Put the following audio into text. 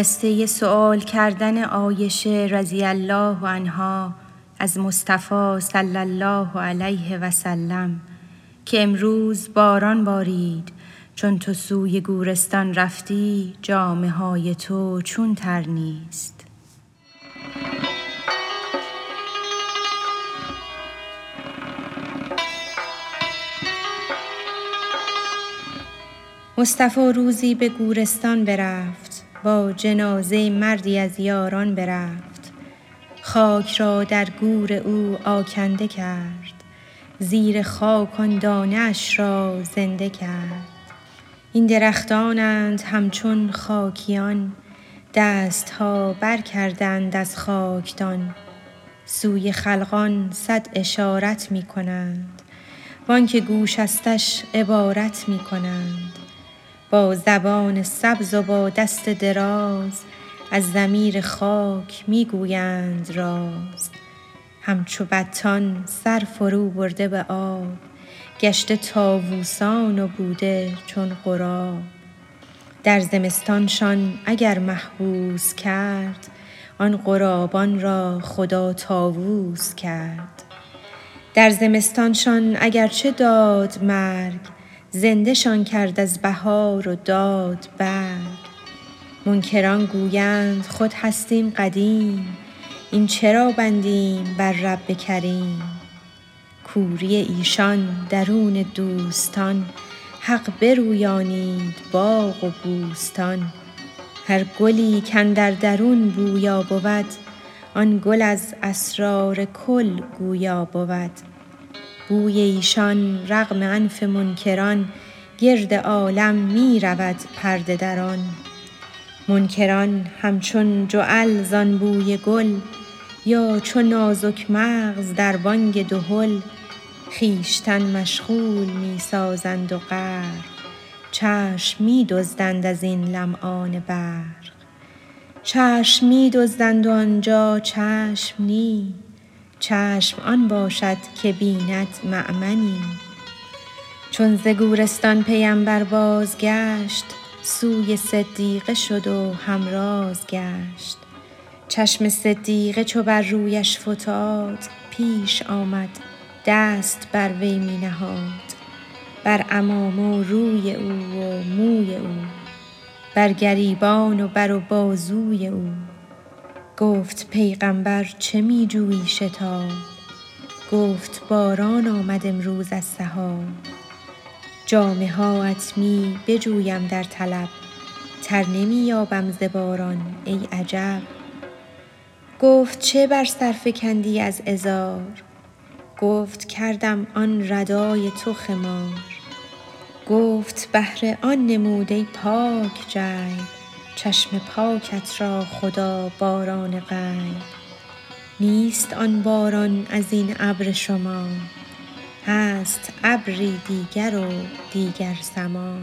قصه سوال کردن عایشه رضی الله عنها از مصطفی صلی الله علیه و سلم که امروز باران بارید چون تو سوی گورستان رفتی جامه های تو چون تر نیست. مصطفی روزی به گورستان برفت. با جنازه مردی از یاران برفت. خاک را در گور او آکنده کرد. زیر خاک آن دانه اش را زنده کرد. این درختانند همچون خاکیان دست ها بر کردند از خاکدان. سوی خلقان صد اشارت می کنند وآنکه گوش استش عبارت می کنند با زبان سبز و با دست دراز از ضمیر خاک می گویند راز. همچو بطان سر فرو برده به آب گشته طاووسان و بوده چون غراب. در زمستانشان اگر محبوس کرد آن غرابان را خدا طاووس کرد. در زمستانشان اگر چه داد مرگ زنده شان کرد از بهار و داد برگ. منکران گویند خود هستیم قدیم این چرا بندیم بر رب کریم؟ کوری ایشان درون دوستان حق برویانید باغ و بوستان. هر گلی کاندر درون بویا بود آن گل از اسرار کل گویا بود. بوی ایشان رغم انف منکران گرد عالم می رود پرده دران منکران همچون جعل زان بوی گل یا چو نازک مغز در بانگ دهل خویشتن مشغول می سازند و غرق چشم می دزدند از این لمعان برق. چشم می دزدند و آنجا چشم نی چشم آن باشد که بیند مأمنی. چون ز گورستان پیمبر بازگشت سوی صدیقه شد و همراز گشت. چشم صدیقه چو بر رویش فتاد پیش آمد دست بر وی می نهاد. بر عمامه و روی او و موی او بر گریبان و بر و بازوی او. گفت پیغامبر چه می جویی شتاب؟ گفت باران آمد امروز از سحاب. جامه هاات می بجویم در طلب. تر نمی یابم ز باران ای عجب. گفت چه بر سر فکندی از ازار گفت کردم آن ردای تو خمار. گفت بهر آن نمود ای پاک جیب چشم پاکت را خدا باران غیب نیست آن باران از این ابر شمار هست ابری دیگر و دیگر سمار